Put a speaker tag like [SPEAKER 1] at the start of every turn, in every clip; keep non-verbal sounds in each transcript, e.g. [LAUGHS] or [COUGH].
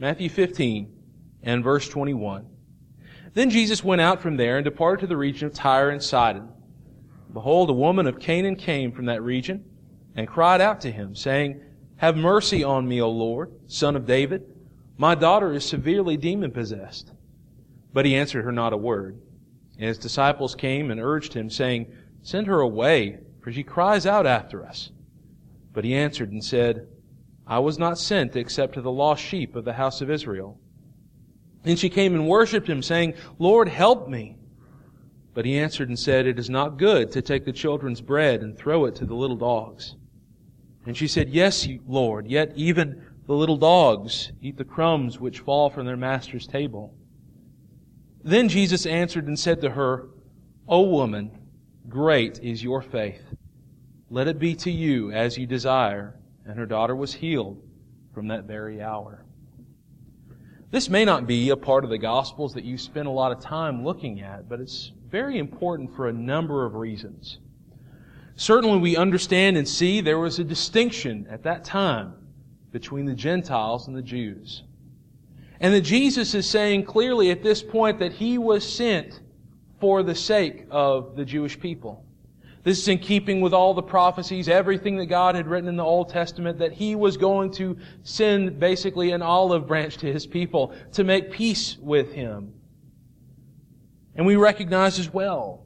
[SPEAKER 1] Matthew 15 and verse 21. Then Jesus went out from there and departed to the region of Tyre and Sidon. Behold, a woman of Canaan came from that region and cried out to him, saying, Have mercy on me, O Lord, son of David. My daughter is severely demon possessed. But he answered her not a word. And his disciples came and urged him, saying, Send her away, for she cries out after us. But he answered and said, I was not sent except to the lost sheep of the house of Israel. And she came and worshipped him, saying, Lord, help me. But he answered and said, It is not good to take the children's bread and throw it to the little dogs. And she said, Yes, Lord, yet even the little dogs eat the crumbs which fall from their master's table. Then Jesus answered and said to her, O woman, great is your faith. Let it be to you as you desire. And her daughter was healed from that very hour. This may not be a part of the Gospels that you spend a lot of time looking at, but it's very important for a number of reasons. Certainly we understand and see there was a distinction at that time between the Gentiles and the Jews. And that Jesus is saying clearly at this point that He was sent for the sake of the Jewish people. This is in keeping with all the prophecies, everything that God had written in the Old Testament, that He was going to send basically an olive branch to His people to make peace with Him. And we recognize as well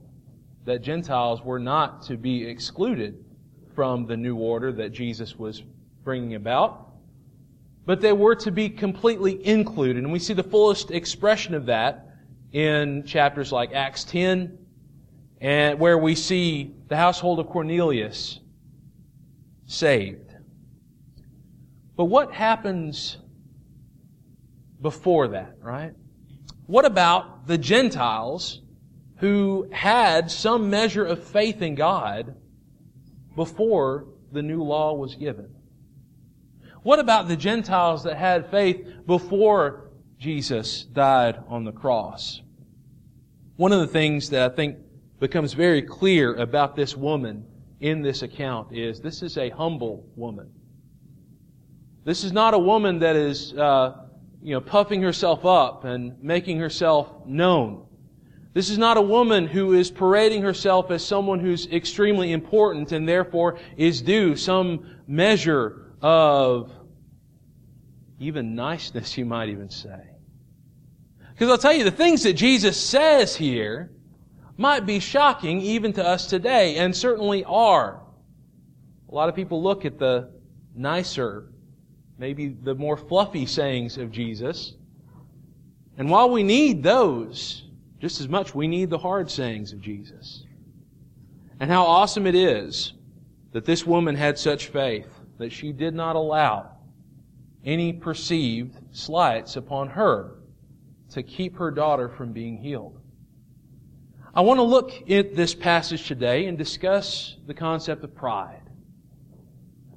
[SPEAKER 1] that Gentiles were not to be excluded from the new order that Jesus was bringing about, but they were to be completely included. And we see the fullest expression of that in chapters like Acts 10, and where we see the household of Cornelius saved. But what happens before that, right? What about the Gentiles who had some measure of faith in God before the new law was given? What about the Gentiles that had faith before Jesus died on the cross? One of the things that I think becomes very clear about this woman in this account is this is a humble woman. This is not a woman that is uh, you know, puffing herself up and making herself known. This is not a woman who is parading herself as someone who's extremely important and therefore is due some measure of even niceness, you might even say. Because I'll tell you, the things that Jesus says here might be shocking even to us today, and certainly are. A lot of people look at the nicer maybe the more fluffy sayings of Jesus. And while we need those, just as much we need the hard sayings of Jesus. And how awesome it is that this woman had such faith that she did not allow any perceived slights upon her to keep her daughter from being healed. I want to look at this passage today and discuss the concept of pride.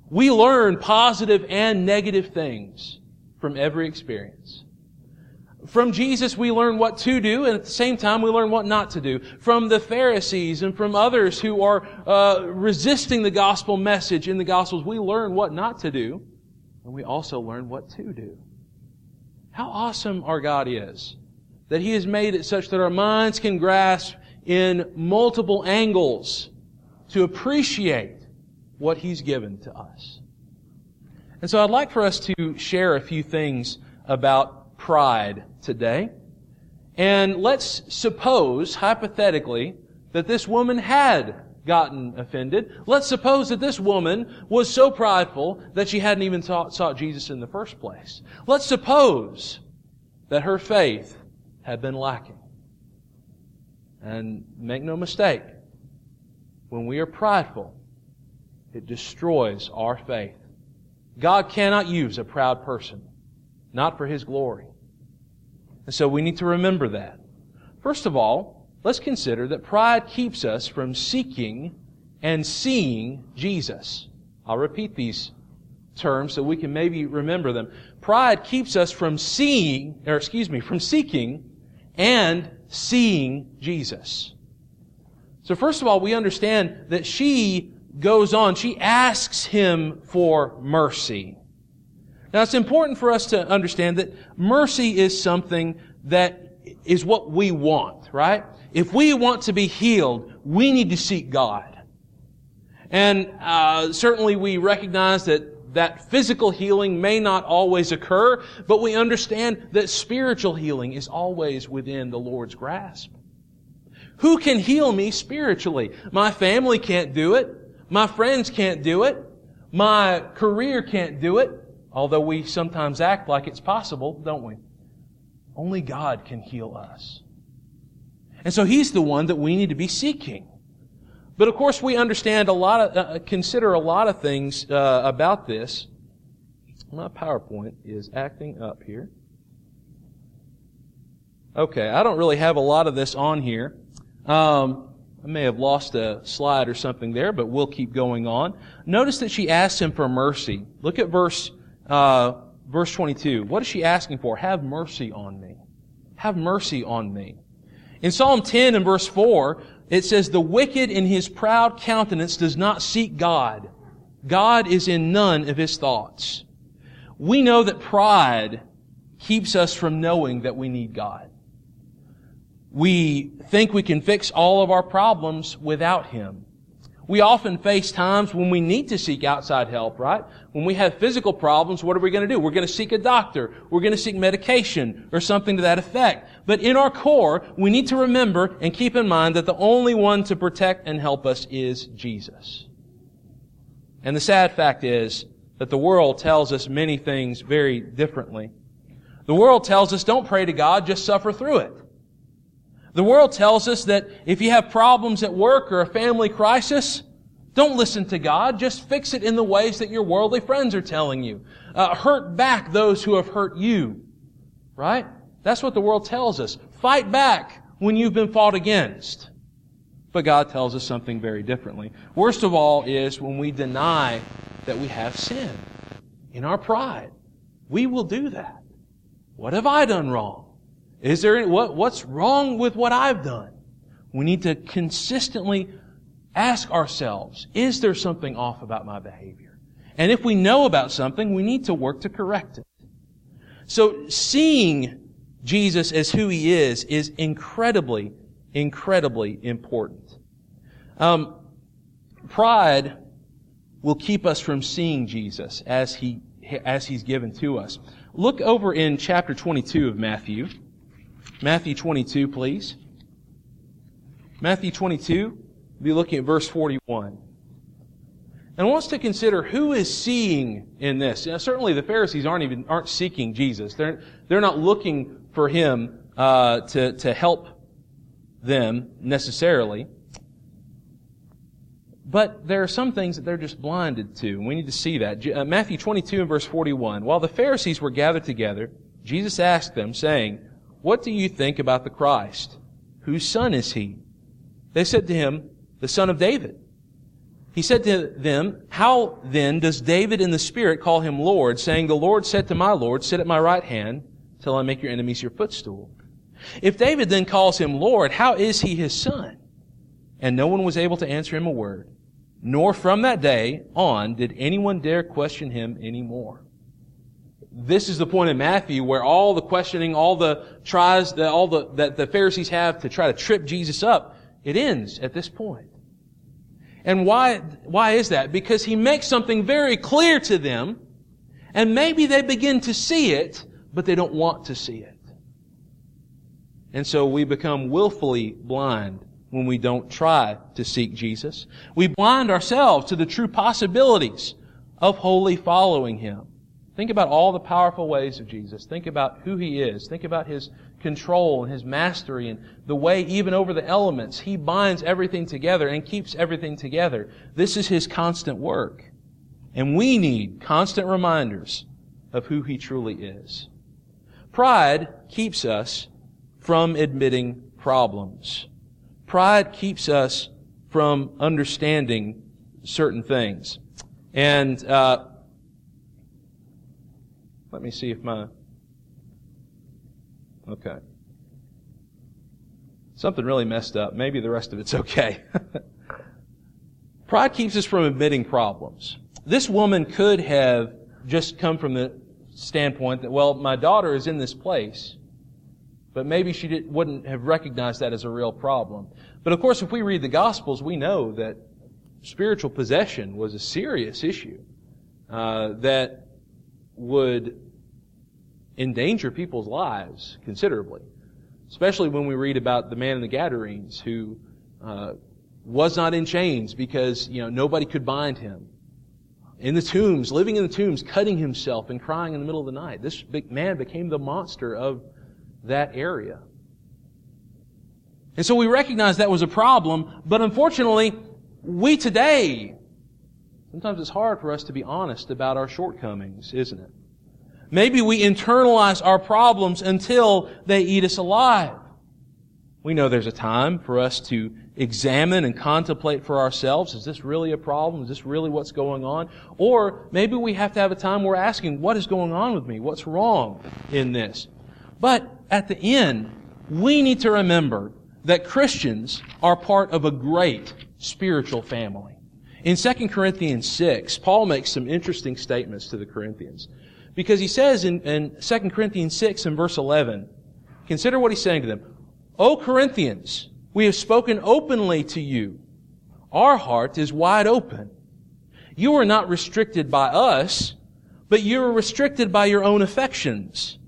[SPEAKER 1] We learn positive and negative things from every experience. From Jesus, we learn what to do, and at the same time, we learn what not to do. From the Pharisees and from others who are uh, resisting the gospel message in the Gospels, we learn what not to do, and we also learn what to do. How awesome our God is. That He has made it such that our minds can grasp in multiple angles to appreciate what He's given to us. And so I'd like for us to share a few things about pride today. And let's suppose, hypothetically, that this woman had gotten offended. Let's suppose that this woman was so prideful that she hadn't even sought, sought Jesus in the first place. Let's suppose that her faith had been lacking. And make no mistake, when we are prideful, it destroys our faith. God cannot use a proud person, not for His glory. And so we need to remember that. First of all, let's consider that pride keeps us from seeking and seeing Jesus. I'll repeat these terms so we can maybe remember them. Pride keeps us from seeing, or excuse me, from seeking and seeing Jesus. So first of all, we understand that she goes on. She asks him for mercy. Now it's important for us to understand that mercy is something that is what we want, right? If we want to be healed, we need to seek God. And uh, certainly we recognize that that physical healing may not always occur, but we understand that spiritual healing is always within the Lord's grasp. Who can heal me spiritually? My family can't do it. My friends can't do it. My career can't do it. Although we sometimes act like it's possible, don't we? Only God can heal us. And so He's the one that we need to be seeking. But of course, we understand a lot of, uh, consider a lot of things uh, about this. My PowerPoint is acting up here. Okay, I don't really have a lot of this on here. Um, I may have lost a slide or something there, but we'll keep going on. Notice that she asks him for mercy. Look at verse uh, verse 22. What is she asking for? Have mercy on me. Have mercy on me. In Psalm 10 and verse 4, it says, The wicked in his proud countenance does not seek God. God is in none of his thoughts. We know that pride keeps us from knowing that we need God. We think we can fix all of our problems without Him. We often face times when we need to seek outside help, right? When we have physical problems, what are we going to do? We're going to seek a doctor. We're going to seek medication or something to that effect. But in our core, we need to remember and keep in mind that the only one to protect and help us is Jesus. And the sad fact is that the world tells us many things very differently. The world tells us don't pray to God, just suffer through it. The world tells us that if you have problems at work or a family crisis, don't listen to God. Just fix it in the ways that your worldly friends are telling you. Uh, hurt back those who have hurt you. Right? That's what the world tells us. Fight back when you've been fought against. But God tells us something very differently. Worst of all is when we deny that we have sin. In our pride. We will do that. What have I done wrong? Is there, what, what's wrong with what I've done? We need to consistently ask ourselves, is there something off about my behavior? And if we know about something, we need to work to correct it. So seeing Jesus as who he is is incredibly, incredibly important. Um, pride will keep us from seeing Jesus as he as he's given to us. Look over in chapter 22 of Matthew. Matthew 22, please. Matthew 22, be looking at verse 41. And wants to consider who is seeing in this. Know, certainly the Pharisees aren't even, aren't seeking Jesus. They're, they're not looking for Him, uh, to, to help them necessarily. But there are some things that they're just blinded to. We need to see that. Uh, Matthew 22 and verse 41. While the Pharisees were gathered together, Jesus asked them, saying, what do you think about the Christ? Whose son is he? They said to him, The son of David. He said to them, How then does David in the Spirit call him Lord, saying, The Lord said to my Lord, Sit at my right hand till I make your enemies your footstool? If David then calls him Lord, how is he his son? And no one was able to answer him a word. Nor from that day on did anyone dare question him any more this is the point in Matthew where all the questioning, all the tries, that all the, that the Pharisees have to try to trip Jesus up, it ends at this point. And why, why is that? Because he makes something very clear to them, and maybe they begin to see it, but they don't want to see it. And so we become willfully blind when we don't try to seek Jesus. We blind ourselves to the true possibilities of wholly following Him. Think about all the powerful ways of Jesus. Think about who He is. Think about His control and His mastery and the way even over the elements He binds everything together and keeps everything together. This is His constant work. And we need constant reminders of who He truly is. Pride keeps us from admitting problems. Pride keeps us from understanding certain things. And uh, let me see if my. Okay. Something really messed up. Maybe the rest of it's okay. [LAUGHS] Pride keeps us from admitting problems. This woman could have just come from the standpoint that, well, my daughter is in this place, but maybe she did, wouldn't have recognized that as a real problem. But of course, if we read the Gospels, we know that spiritual possession was a serious issue uh, that would endanger people's lives considerably. Especially when we read about the man in the Gadarenes who uh, was not in chains because you know nobody could bind him. In the tombs, living in the tombs, cutting himself and crying in the middle of the night. This big man became the monster of that area. And so we recognize that was a problem, but unfortunately, we today, sometimes it's hard for us to be honest about our shortcomings, isn't it? Maybe we internalize our problems until they eat us alive. We know there's a time for us to examine and contemplate for ourselves. Is this really a problem? Is this really what's going on? Or maybe we have to have a time where we're asking, what is going on with me? What's wrong in this? But at the end, we need to remember that Christians are part of a great spiritual family. In 2 Corinthians 6, Paul makes some interesting statements to the Corinthians. Because he says in, in 2 Corinthians 6 and verse 11, consider what he's saying to them. O Corinthians, we have spoken openly to you. Our heart is wide open. You are not restricted by us, but you are restricted by your own affections.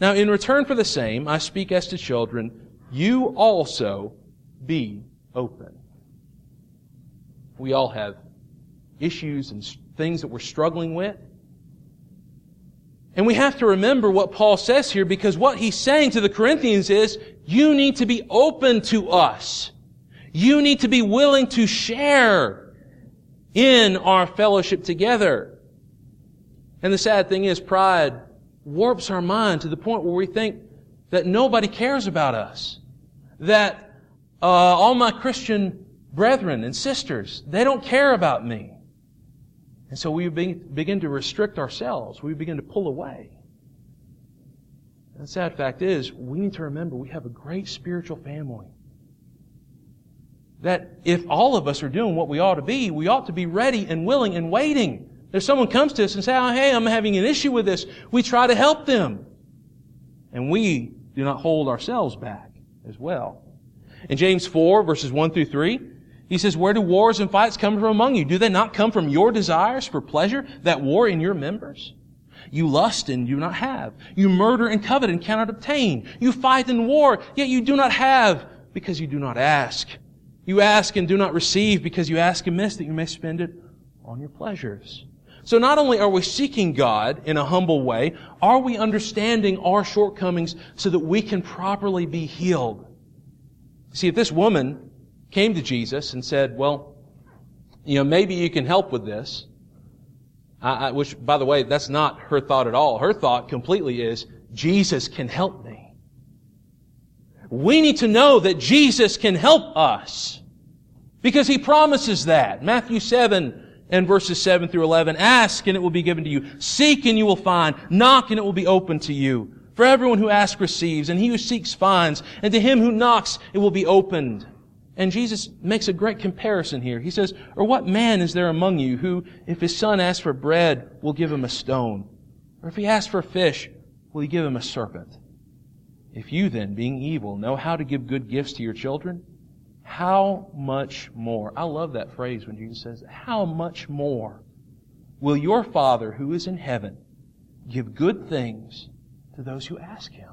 [SPEAKER 1] Now, in return for the same, I speak as to children, you also be open. We all have issues and things that we're struggling with. And we have to remember what Paul says here because what he's saying to the Corinthians is, you need to be open to us. You need to be willing to share in our fellowship together. And the sad thing is, pride warps our mind to the point where we think that nobody cares about us. That uh, all my Christian brethren and sisters, they don't care about me. And so we begin to restrict ourselves. We begin to pull away. And the sad fact is, we need to remember we have a great spiritual family. That if all of us are doing what we ought to be, we ought to be ready and willing and waiting. If someone comes to us and says, oh, hey, I'm having an issue with this, we try to help them. And we do not hold ourselves back as well. In James 4, verses 1 through 3, he says, Where do wars and fights come from among you? Do they not come from your desires for pleasure that war in your members? You lust and do not have. You murder and covet and cannot obtain. You fight and war, yet you do not have because you do not ask. You ask and do not receive because you ask amiss that you may spend it on your pleasures. So not only are we seeking God in a humble way, are we understanding our shortcomings so that we can properly be healed? See, if this woman came to Jesus and said, well, you know, maybe you can help with this, I, I, which, by the way, that's not her thought at all. Her thought completely is, Jesus can help me. We need to know that Jesus can help us. Because He promises that. Matthew 7 and verses 7 through 11. Ask and it will be given to you. Seek and you will find. Knock and it will be open to you. For everyone who asks receives, and he who seeks finds, and to him who knocks it will be opened. And Jesus makes a great comparison here. He says, Or what man is there among you who, if his son asks for bread, will give him a stone? Or if he asks for fish, will he give him a serpent? If you then, being evil, know how to give good gifts to your children, how much more? I love that phrase when Jesus says, How much more will your Father who is in heaven give good things to those who ask him?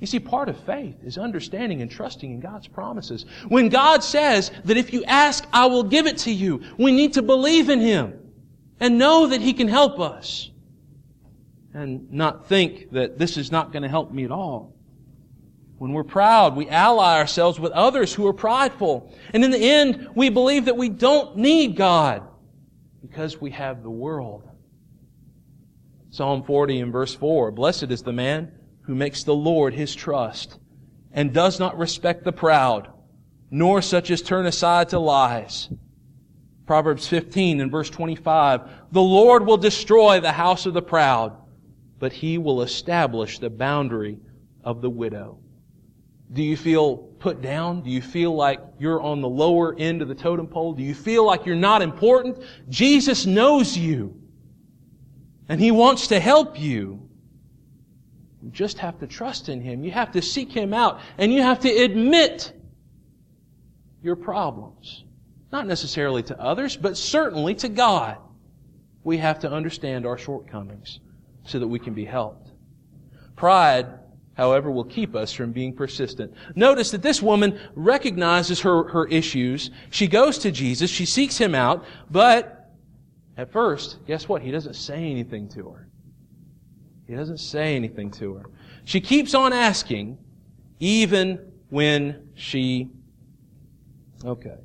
[SPEAKER 1] You see, part of faith is understanding and trusting in God's promises. When God says that if you ask, I will give it to you, we need to believe in Him and know that He can help us and not think that this is not going to help me at all. When we're proud, we ally ourselves with others who are prideful. And in the end, we believe that we don't need God because we have the world. Psalm 40 and verse 4, Blessed is the man who makes the Lord his trust and does not respect the proud, nor such as turn aside to lies. Proverbs 15 and verse 25, the Lord will destroy the house of the proud, but he will establish the boundary of the widow. Do you feel put down? Do you feel like you're on the lower end of the totem pole? Do you feel like you're not important? Jesus knows you. And He wants to help you. You just have to trust in Him. You have to seek Him out. And you have to admit your problems. Not necessarily to others, but certainly to God. We have to understand our shortcomings so that we can be helped. Pride, however, will keep us from being persistent. Notice that this woman recognizes her, her issues. She goes to Jesus. She seeks him out. But at first, guess what? He doesn't say anything to her. He doesn't say anything to her. She keeps on asking, even when she. Okay.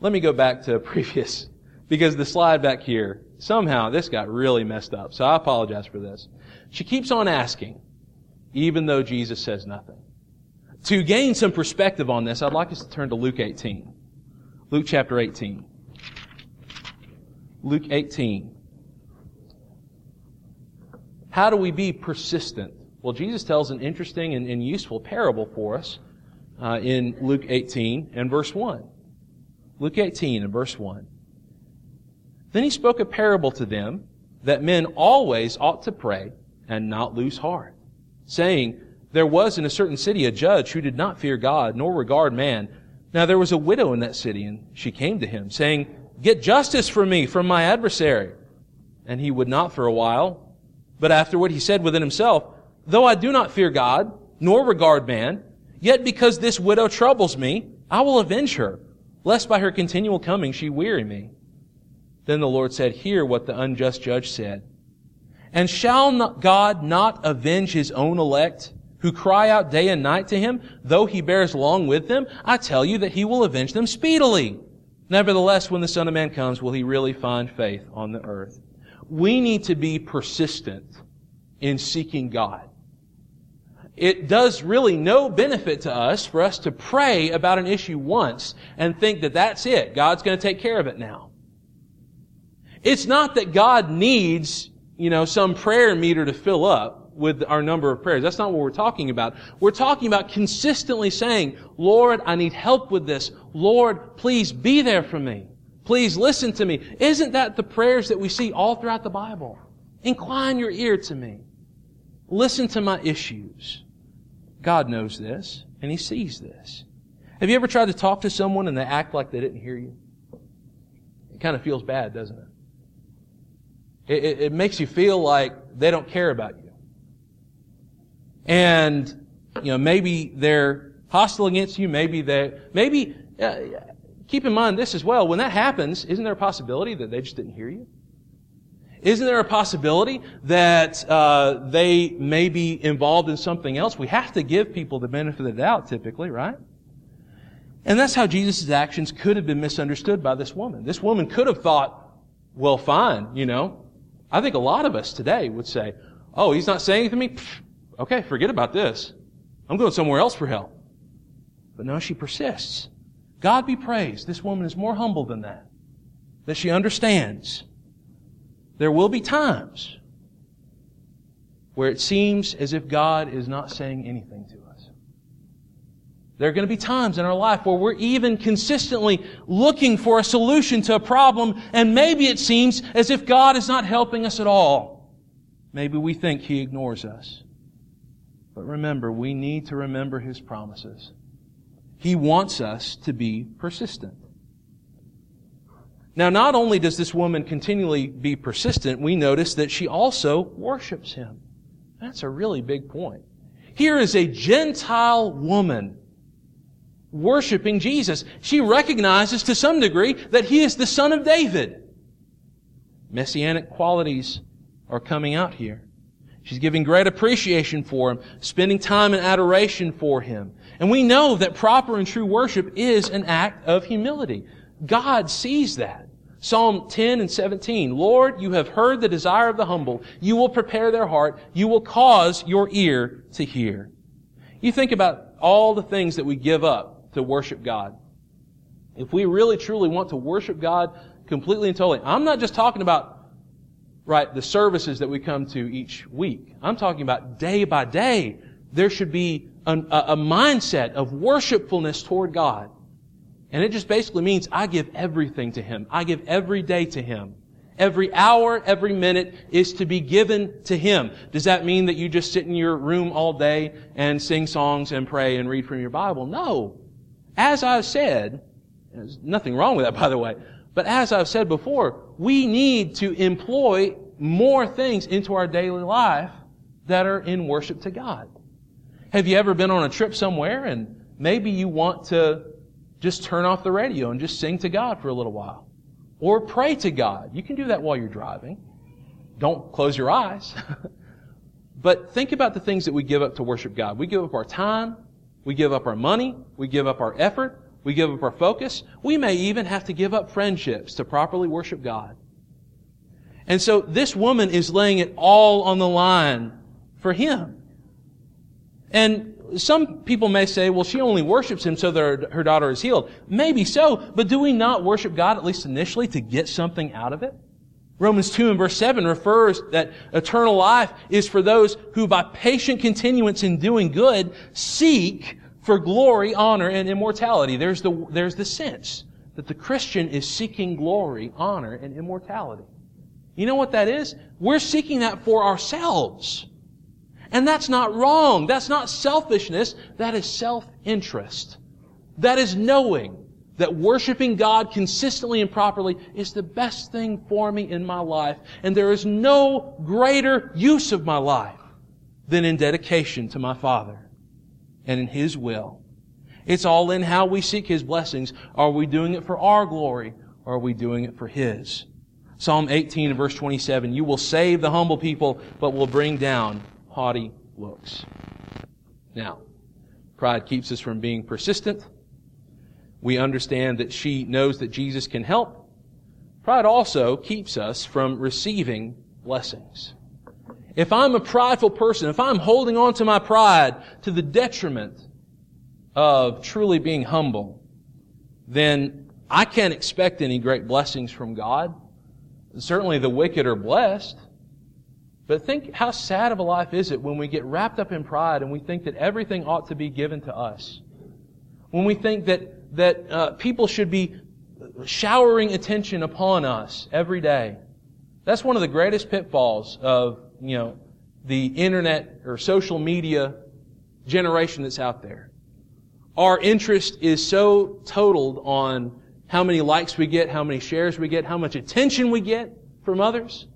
[SPEAKER 1] Let me go back to [LAUGHS] previous, because the slide back here, somehow this got really messed up. So I apologize for this. She keeps on asking, even though Jesus says nothing. To gain some perspective on this, I'd like us to turn to Luke 18. Luke chapter 18. Luke 18. How do we be persistent? Well, Jesus tells an interesting and, and useful parable for us uh, in Luke 18 and verse 1. Luke 18 and verse 1. Then he spoke a parable to them that men always ought to pray and not lose heart, saying, There was in a certain city a judge who did not fear God nor regard man. Now there was a widow in that city, and she came to him, saying, Get justice for me from my adversary. And he would not for a while. But afterward he said within himself, Though I do not fear God, nor regard man, yet because this widow troubles me, I will avenge her, lest by her continual coming she weary me. Then the Lord said, Hear what the unjust judge said. And shall not God not avenge his own elect, who cry out day and night to him, though he bears long with them? I tell you that he will avenge them speedily. Nevertheless, when the Son of Man comes, will he really find faith on the earth? We need to be persistent in seeking God. It does really no benefit to us for us to pray about an issue once and think that that's it. God's going to take care of it now. It's not that God needs, you know, some prayer meter to fill up with our number of prayers. That's not what we're talking about. We're talking about consistently saying, Lord, I need help with this. Lord, please be there for me. Please listen to me. Isn't that the prayers that we see all throughout the Bible? Incline your ear to me. Listen to my issues. God knows this, and He sees this. Have you ever tried to talk to someone and they act like they didn't hear you? It kind of feels bad, doesn't it? It, it, it makes you feel like they don't care about you. And, you know, maybe they're hostile against you, maybe they, maybe, uh, Keep in mind this as well. When that happens, isn't there a possibility that they just didn't hear you? Isn't there a possibility that uh, they may be involved in something else? We have to give people the benefit of the doubt, typically, right? And that's how Jesus' actions could have been misunderstood by this woman. This woman could have thought, well, fine, you know. I think a lot of us today would say, oh, he's not saying anything to me? Pfft, okay, forget about this. I'm going somewhere else for help. But no, she persists. God be praised. This woman is more humble than that. That she understands. There will be times where it seems as if God is not saying anything to us. There are going to be times in our life where we're even consistently looking for a solution to a problem, and maybe it seems as if God is not helping us at all. Maybe we think He ignores us. But remember, we need to remember His promises. He wants us to be persistent. Now, not only does this woman continually be persistent, we notice that she also worships him. That's a really big point. Here is a Gentile woman worshiping Jesus. She recognizes to some degree that he is the son of David. Messianic qualities are coming out here. She's giving great appreciation for him, spending time in adoration for him. And we know that proper and true worship is an act of humility. God sees that. Psalm 10 and 17. Lord, you have heard the desire of the humble. You will prepare their heart. You will cause your ear to hear. You think about all the things that we give up to worship God. If we really truly want to worship God completely and totally, I'm not just talking about right, the services that we come to each week. I'm talking about day by day. There should be an, a, a mindset of worshipfulness toward God. And it just basically means I give everything to Him. I give every day to Him. Every hour, every minute is to be given to Him. Does that mean that you just sit in your room all day and sing songs and pray and read from your Bible? No. As I've said, there's nothing wrong with that, by the way, but as I've said before, we need to employ more things into our daily life that are in worship to God. Have you ever been on a trip somewhere and maybe you want to just turn off the radio and just sing to God for a little while? Or pray to God. You can do that while you're driving. Don't close your eyes. [LAUGHS] but think about the things that we give up to worship God. We give up our time. We give up our money. We give up our effort. We give up our focus. We may even have to give up friendships to properly worship God. And so this woman is laying it all on the line for him. And some people may say, well, she only worships him so that her daughter is healed. Maybe so, but do we not worship God at least initially to get something out of it? Romans 2 and verse 7 refers that eternal life is for those who by patient continuance in doing good seek for glory, honor, and immortality. There's the, there's the sense that the Christian is seeking glory, honor, and immortality. You know what that is? We're seeking that for ourselves. And that's not wrong. That's not selfishness. That is self-interest. That is knowing that worshiping God consistently and properly is the best thing for me in my life. And there is no greater use of my life than in dedication to my Father and in His will. It's all in how we seek His blessings. Are we doing it for our glory or are we doing it for His? Psalm 18 verse 27, you will save the humble people, but will bring down haughty looks. Now, pride keeps us from being persistent. We understand that she knows that Jesus can help. Pride also keeps us from receiving blessings. If I'm a prideful person, if I'm holding on to my pride to the detriment of truly being humble, then I can't expect any great blessings from God. Certainly the wicked are blessed. But think how sad of a life is it when we get wrapped up in pride and we think that everything ought to be given to us. When we think that, that uh, people should be showering attention upon us every day. That's one of the greatest pitfalls of, you know, the internet or social media generation that's out there. Our interest is so totaled on how many likes we get, how many shares we get, how much attention we get from others.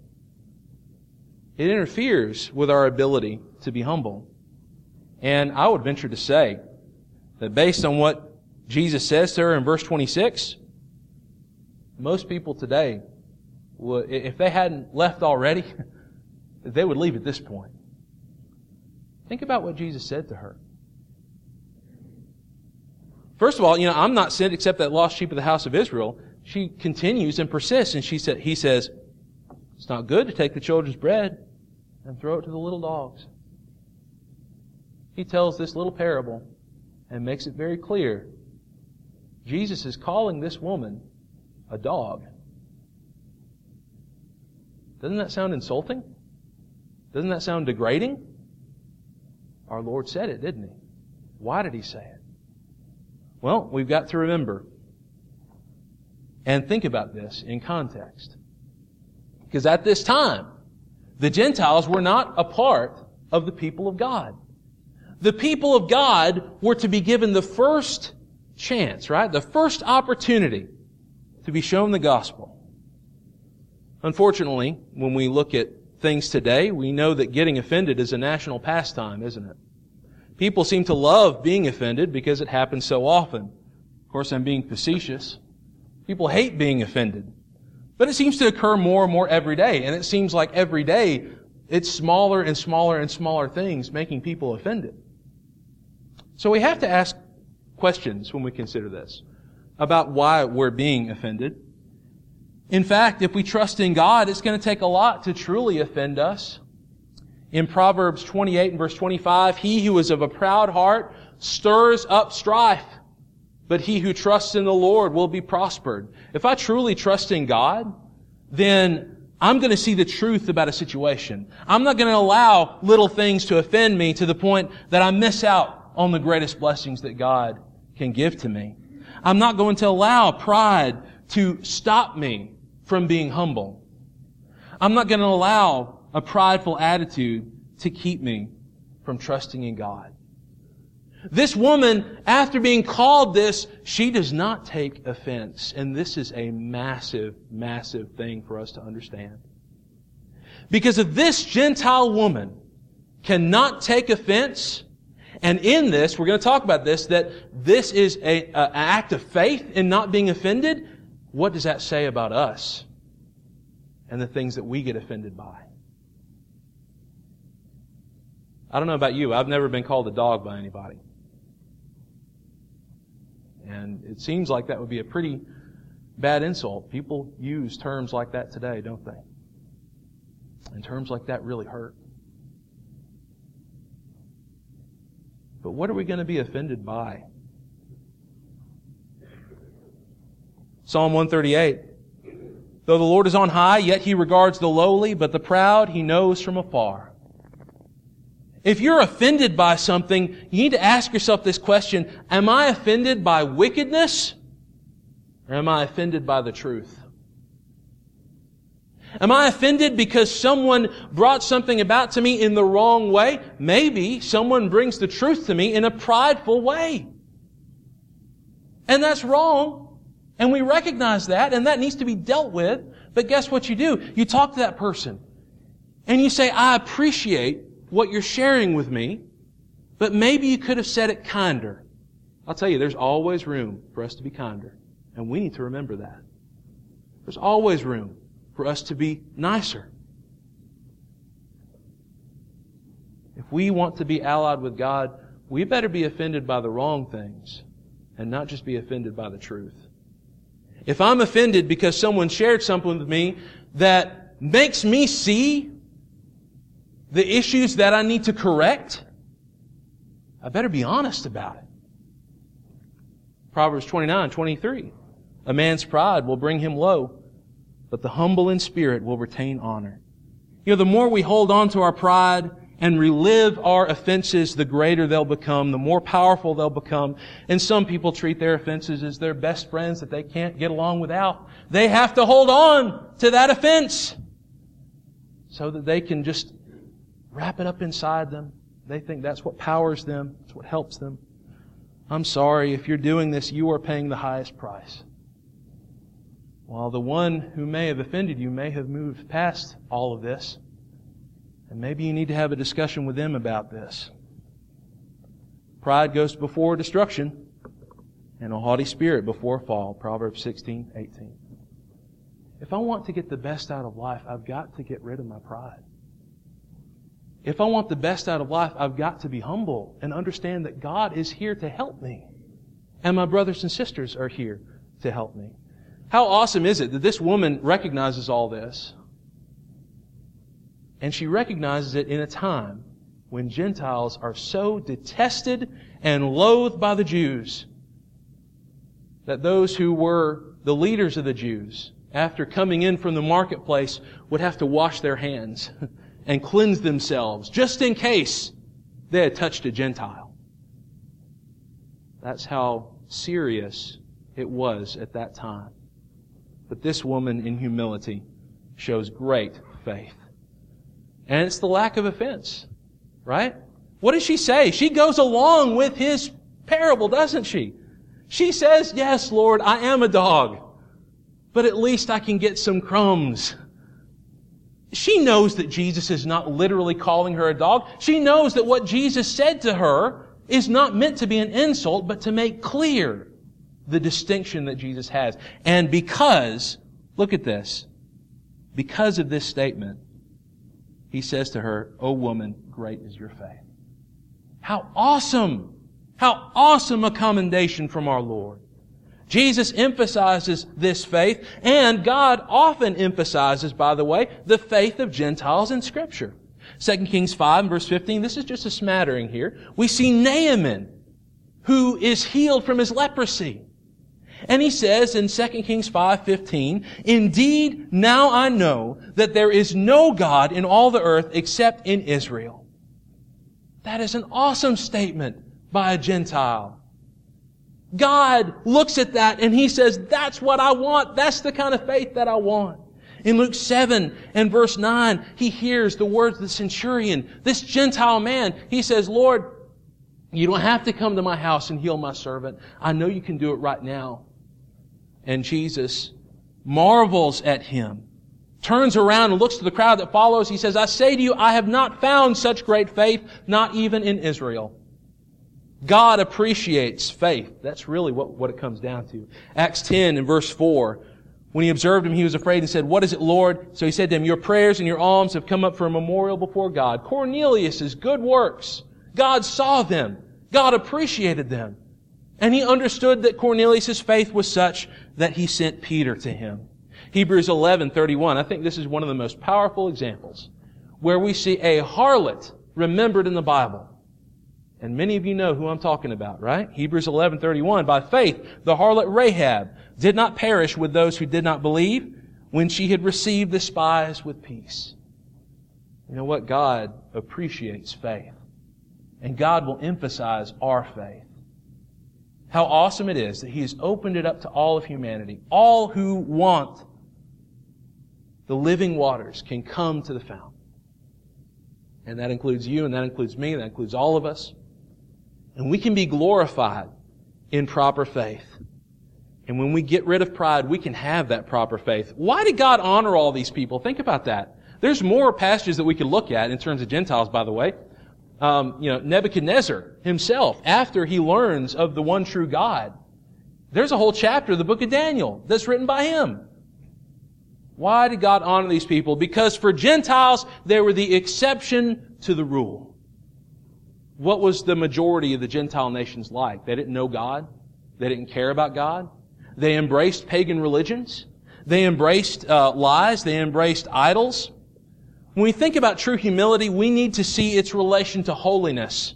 [SPEAKER 1] It interferes with our ability to be humble. And I would venture to say that based on what Jesus says to her in verse 26, most people today, if they hadn't left already, [LAUGHS] they would leave at this point. Think about what Jesus said to her. First of all, you know, I'm not sent except that lost sheep of the house of Israel. She continues and persists, and she said, he says, it's not good to take the children's bread and throw it to the little dogs. He tells this little parable and makes it very clear. Jesus is calling this woman a dog. Doesn't that sound insulting? Doesn't that sound degrading? Our Lord said it, didn't he? Why did he say it? Well, we've got to remember and think about this in context. Because at this time, the Gentiles were not a part of the people of God. The people of God were to be given the first chance, right? The first opportunity to be shown the gospel. Unfortunately, when we look at things today, we know that getting offended is a national pastime, isn't it? People seem to love being offended because it happens so often. Of course, I'm being facetious. People hate being offended. But it seems to occur more and more every day. And it seems like every day it's smaller and smaller and smaller things making people offended. So we have to ask questions when we consider this about why we're being offended. In fact, if we trust in God, it's going to take a lot to truly offend us. In Proverbs 28 and verse 25, he who is of a proud heart stirs up strife, but he who trusts in the Lord will be prospered. If I truly trust in God, then I'm going to see the truth about a situation. I'm not going to allow little things to offend me to the point that I miss out on the greatest blessings that God can give to me. I'm not going to allow pride to stop me from being humble. I'm not going to allow a prideful attitude to keep me from trusting in God. This woman, after being called this, she does not take offense. And this is a massive, massive thing for us to understand. Because if this Gentile woman cannot take offense, and in this, we're going to talk about this, that this is a, an act of faith in not being offended, what does that say about us and the things that we get offended by? I don't know about you. I've never been called a dog by anybody. And it seems like that would be a pretty bad insult. People use terms like that today, don't they? And terms like that really hurt. But what are we going to be offended by? Psalm 138. Though the Lord is on high, yet he regards the lowly, but the proud he knows from afar. If you're offended by something, you need to ask yourself this question, am I offended by wickedness? Or am I offended by the truth? Am I offended because someone brought something about to me in the wrong way? Maybe someone brings the truth to me in a prideful way. And that's wrong. And we recognize that, and that needs to be dealt with. But guess what you do? You talk to that person. And you say, I appreciate what you're sharing with me, but maybe you could have said it kinder. I'll tell you, there's always room for us to be kinder. And we need to remember that. There's always room for us to be nicer. If we want to be allied with God, we better be offended by the wrong things and not just be offended by the truth. If I'm offended because someone shared something with me that makes me see the issues that I need to correct, I better be honest about it. Proverbs 29, 23. A man's pride will bring him low, but the humble in spirit will retain honor. You know, the more we hold on to our pride and relive our offenses, the greater they'll become, the more powerful they'll become. And some people treat their offenses as their best friends that they can't get along without. They have to hold on to that offense so that they can just wrap it up inside them. They think that's what powers them. That's what helps them. I'm sorry, if you're doing this, you are paying the highest price. While the one who may have offended you may have moved past all of this, and maybe you need to have a discussion with them about this. Pride goes before destruction, and a haughty spirit before fall. Proverbs 16, 18. If I want to get the best out of life, I've got to get rid of my pride. If I want the best out of life, I've got to be humble and understand that God is here to help me. And my brothers and sisters are here to help me. How awesome is it that this woman recognizes all this? And she recognizes it in a time when Gentiles are so detested and loathed by the Jews that those who were the leaders of the Jews, after coming in from the marketplace, would have to wash their hands [LAUGHS] and cleanse themselves just in case they had touched a Gentile. That's how serious it was at that time. But this woman in humility shows great faith. And it's the lack of offense, right? What does she say? She goes along with his parable, doesn't she? She says, yes, Lord, I am a dog, but at least I can get some crumbs she knows that Jesus is not literally calling her a dog. She knows that what Jesus said to her is not meant to be an insult, but to make clear the distinction that Jesus has. And because, look at this, because of this statement, he says to her, O woman, great is your faith. How awesome! How awesome a commendation from our Lord. Jesus emphasizes this faith, and God often emphasizes, by the way, the faith of Gentiles in Scripture. 2 Kings 5 verse 15, this is just a smattering here. We see Naaman, who is healed from his leprosy. And he says in 2 Kings 5:15, "Indeed, now I know that there is no God in all the earth except in Israel." That is an awesome statement by a Gentile. God looks at that and He says, that's what I want. That's the kind of faith that I want. In Luke 7 and verse 9, he hears the words of the centurion. This Gentile man, he says, Lord, you don't have to come to my house and heal my servant. I know you can do it right now. And Jesus marvels at him, turns around and looks to the crowd that follows. He says, I say to you, I have not found such great faith, not even in Israel. God appreciates faith. That's really what, what it comes down to. Acts 10 and verse 4. When he observed him, he was afraid and said, What is it, Lord? So he said to him, Your prayers and your alms have come up for a memorial before God. Cornelius's good works. God saw them. God appreciated them. And he understood that Cornelius' faith was such that he sent Peter to him. Hebrews 11:31. I think this is one of the most powerful examples where we see a harlot remembered in the Bible. And many of you know who I'm talking about, right? Hebrews 11:31. By faith, the harlot Rahab did not perish with those who did not believe when she had received the spies with peace. You know what? God appreciates faith. And God will emphasize our faith. How awesome it is that He has opened it up to all of humanity. All who want the living waters can come to the fountain. And that includes you, and that includes me, and that includes all of us. And we can be glorified in proper faith. And when we get rid of pride, we can have that proper faith. Why did God honor all these people? Think about that. There's more passages that we could look at in terms of Gentiles, by the way. Um, you know, Nebuchadnezzar himself, after he learns of the one true God, there's a whole chapter of the book of Daniel that's written by him. Why did God honor these people? Because for Gentiles, they were the exception to the rule. What was the majority of the Gentile nations like? They didn't know God. They didn't care about God. They embraced pagan religions. They embraced uh, lies. They embraced idols. When we think about true humility, we need to see its relation to holiness.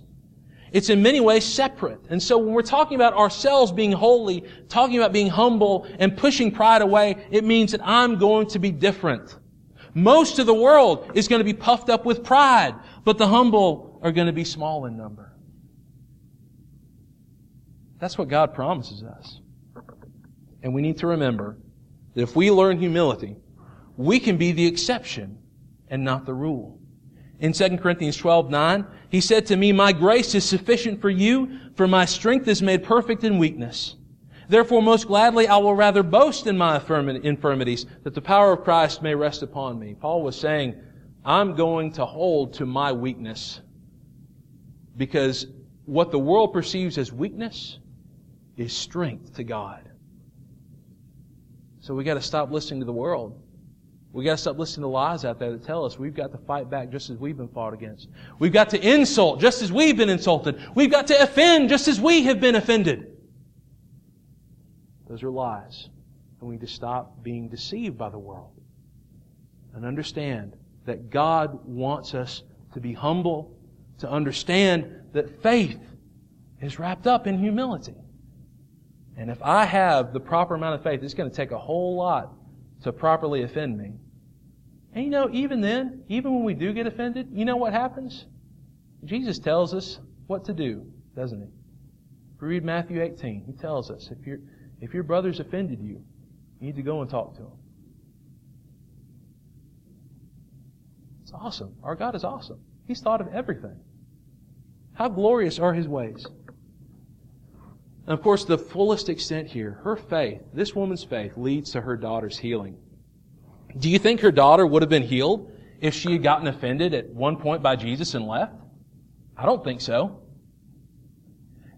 [SPEAKER 1] It's in many ways separate. And so when we're talking about ourselves being holy, talking about being humble and pushing pride away, it means that I'm going to be different. Most of the world is going to be puffed up with pride, but the humble are going to be small in number. That's what God promises us. And we need to remember that if we learn humility, we can be the exception and not the rule. In 2 Corinthians 12, 9, he said to me, My grace is sufficient for you, for my strength is made perfect in weakness. Therefore, most gladly, I will rather boast in my infirmities, that the power of Christ may rest upon me. Paul was saying, I'm going to hold to my weakness because what the world perceives as weakness is strength to God. So we got to stop listening to the world. We got to stop listening to lies out there that tell us we've got to fight back just as we've been fought against. We've got to insult just as we've been insulted. We've got to offend just as we have been offended. Those are lies. And we need to stop being deceived by the world and understand that God wants us to be humble to understand that faith is wrapped up in humility. And if I have the proper amount of faith, it's going to take a whole lot to properly offend me. And you know, even then, even when we do get offended, you know what happens? Jesus tells us what to do, doesn't he? If we read Matthew 18, he tells us if, your if your brother's offended you, you need to go and talk to him. It's awesome. Our God is awesome. He's thought of everything. How glorious are his ways. And of course, the fullest extent here, her faith, this woman's faith, leads to her daughter's healing. Do you think her daughter would have been healed if she had gotten offended at one point by Jesus and left? I don't think so.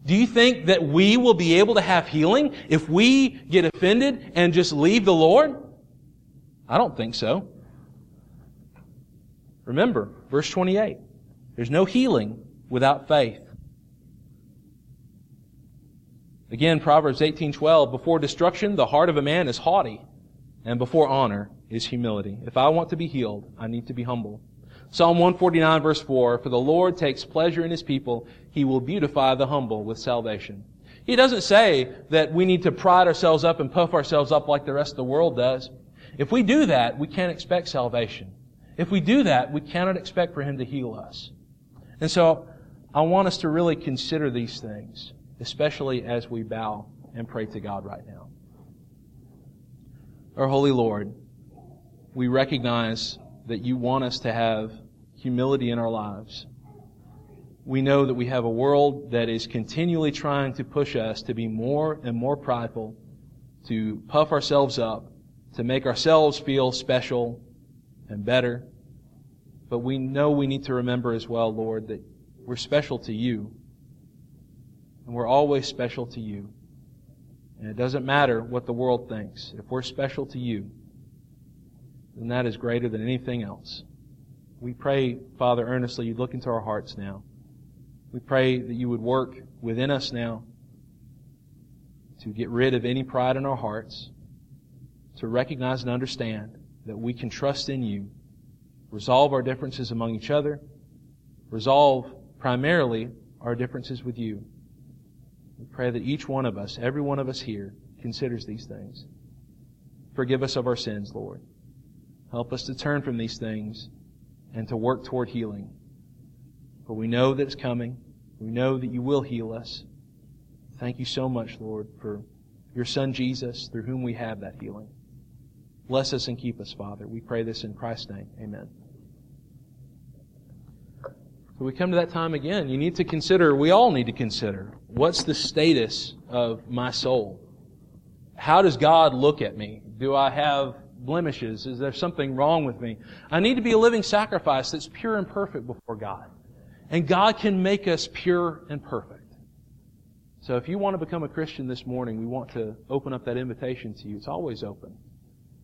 [SPEAKER 1] Do you think that we will be able to have healing if we get offended and just leave the Lord? I don't think so. Remember, verse 28. There's no healing without faith. Again, Proverbs 18:12, before destruction the heart of a man is haughty, and before honor is humility. If I want to be healed, I need to be humble. Psalm 149 verse 4, for the Lord takes pleasure in his people, he will beautify the humble with salvation. He doesn't say that we need to pride ourselves up and puff ourselves up like the rest of the world does. If we do that, we can't expect salvation. If we do that, we cannot expect for him to heal us. And so I want us to really consider these things, especially as we bow and pray to God right now. Our Holy Lord, we recognize that you want us to have humility in our lives. We know that we have a world that is continually trying to push us to be more and more prideful, to puff ourselves up, to make ourselves feel special and better. But we know we need to remember as well, Lord, that we're special to you. And we're always special to you. And it doesn't matter what the world thinks. If we're special to you, then that is greater than anything else. We pray, Father, earnestly, you look into our hearts now. We pray that you would work within us now to get rid of any pride in our hearts, to recognize and understand that we can trust in you, resolve our differences among each other, resolve primarily our differences with you. We pray that each one of us, every one of us here, considers these things. Forgive us of our sins, Lord. Help us to turn from these things and to work toward healing. For we know that it's coming. We know that you will heal us. Thank you so much, Lord, for your Son Jesus, through whom we have that healing. Bless us and keep us, Father. We pray this in Christ's name. Amen. We come to that time again. You need to consider, we all need to consider, what's the status of my soul? How does God look at me? Do I have blemishes? Is there something wrong with me? I need to be a living sacrifice that's pure and perfect before God. And God can make us pure and perfect. So if you want to become a Christian this morning, we want to open up that invitation to you. It's always open.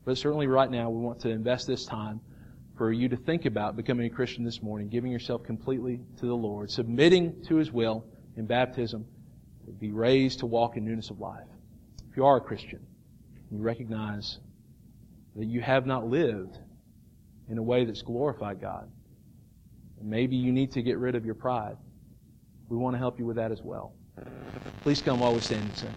[SPEAKER 1] But certainly right now, we want to invest this time for you to think about becoming a Christian this morning, giving yourself completely to the Lord, submitting to His will in baptism, to be raised to walk in newness of life. If you are a Christian, you recognize that you have not lived in a way that's glorified God. Maybe you need to get rid of your pride. We want to help you with that as well. Please come while we stand and sing.